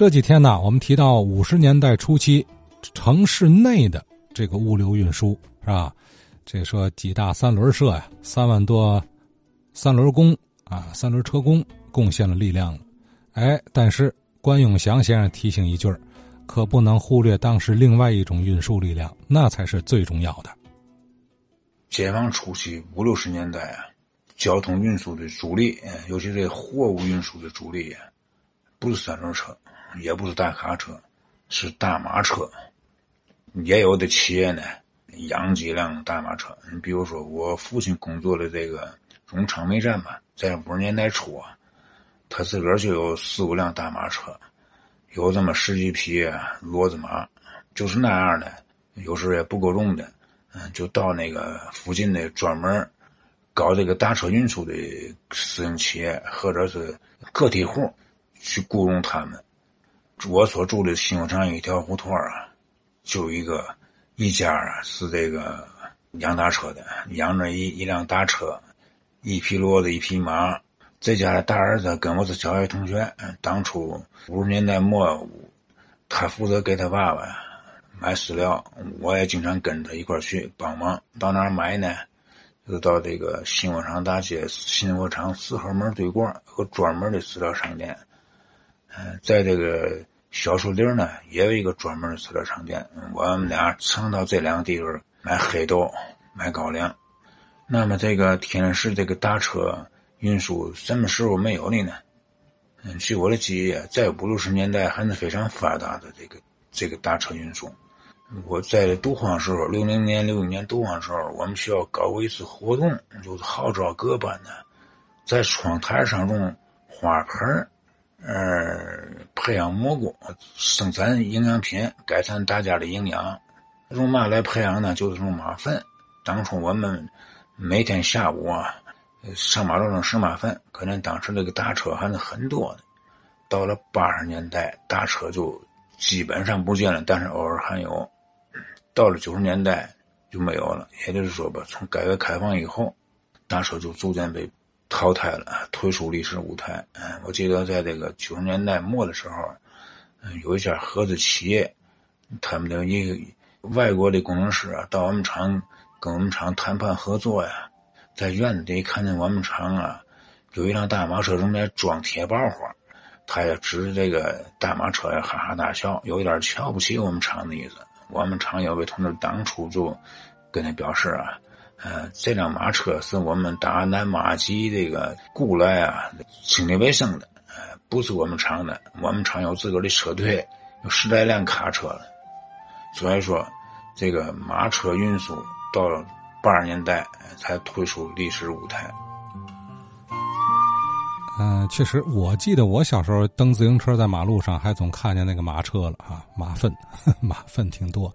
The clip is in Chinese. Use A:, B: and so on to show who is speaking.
A: 这几天呢，我们提到五十年代初期城市内的这个物流运输是吧？这说几大三轮社呀，三万多三轮工啊，三轮车工贡献了力量了。哎，但是关永祥先生提醒一句可不能忽略当时另外一种运输力量，那才是最重要的。
B: 解放初期五六十年代啊，交通运输的主力，尤其这货物运输的主力，不是三轮车。也不是大卡车，是大马车。也有的企业呢，养几辆大马车。你比如说，我父亲工作的这个中昌煤站吧，在五十年代初啊，他自个儿就有四五辆大马车，有这么十几匹骡子马，就是那样的。有时候也不够用的，嗯，就到那个附近的专门搞这个大车运输的私营企业或者是个体户去雇佣他们。我所住的新工厂一条胡同啊，就一个一家啊，是这个养大车的，养着一一辆大车，一匹骡子，一匹马。这家的大儿子跟我是小学同学，当初五十年代末，他负责给他爸爸买饲料，我也经常跟着一块去帮忙。到哪儿买呢？就到这个新工厂大街新工厂四合门对过有个专门的饲料商店。嗯，在这个。小树林呢，也有一个专门的饲料商店。我们俩常到这两个地方买黑豆、买高粱。那么，这个天津市这个大车运输什么时候没有的呢？嗯，据我的记忆，在五六十年代还是非常发达的。这个这个大车运输，我在读荒时候，六零年、六一年读荒时候，我们学校搞过一次活动，就是号召各班的在窗台上用花盆呃，培养蘑菇，生产营养品，改善大家的营养。用嘛来培养呢？就是用马粪。当初我们每天下午啊，上马路上拾马粪。可能当时那个大车还是很多的。到了八十年代，大车就基本上不见了，但是偶尔还有。到了九十年代就没有了。也就是说吧，从改革开放以后，大车就逐渐被。淘汰了，退出历史舞台。嗯，我记得在这个九十年代末的时候，嗯，有一家合资企业，他们的一个外国的工程师啊，到我们厂跟我们厂谈判合作呀，在院子里看见我们厂啊，有一辆大马车正在装铁包花，他也指着这个大马车呀哈哈大笑，有一点瞧不起我们厂的意思。我们厂有位同志当初就跟他表示啊。呃，这辆马车是我们大南马集这个雇来啊，清理卫生的，呃，不是我们厂的。我们厂有自个的车队，有十来辆卡车了。所以说，这个马车运输到了八十年代才退出历史舞台。
A: 嗯，确实，我记得我小时候蹬自行车在马路上，还总看见那个马车了啊，马粪，马粪挺多。